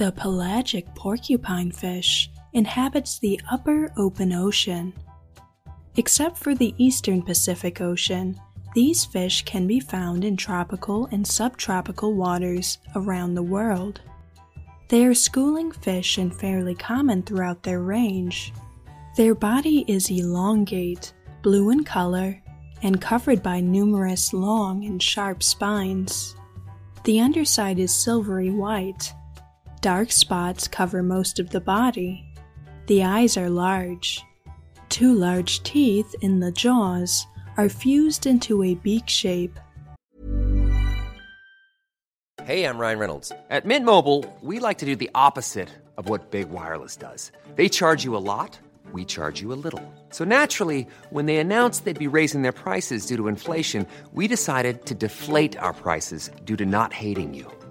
The pelagic porcupine fish inhabits the upper open ocean. Except for the eastern Pacific Ocean, these fish can be found in tropical and subtropical waters around the world. They are schooling fish and fairly common throughout their range. Their body is elongate, blue in color, and covered by numerous long and sharp spines. The underside is silvery white. Dark spots cover most of the body. The eyes are large. Two large teeth in the jaws are fused into a beak shape. Hey, I'm Ryan Reynolds. At Mint Mobile, we like to do the opposite of what Big Wireless does. They charge you a lot, we charge you a little. So naturally, when they announced they'd be raising their prices due to inflation, we decided to deflate our prices due to not hating you.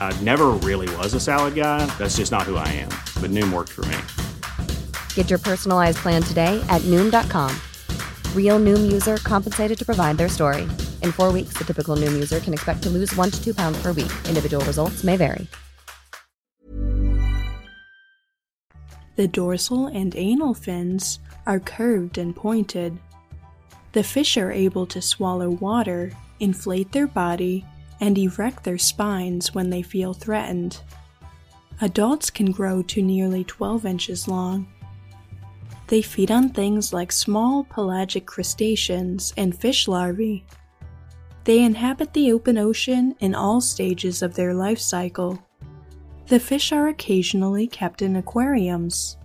I never really was a salad guy. That's just not who I am. But Noom worked for me. Get your personalized plan today at Noom.com. Real Noom user compensated to provide their story. In four weeks, the typical Noom user can expect to lose one to two pounds per week. Individual results may vary. The dorsal and anal fins are curved and pointed. The fish are able to swallow water, inflate their body, and erect their spines when they feel threatened. Adults can grow to nearly 12 inches long. They feed on things like small pelagic crustaceans and fish larvae. They inhabit the open ocean in all stages of their life cycle. The fish are occasionally kept in aquariums.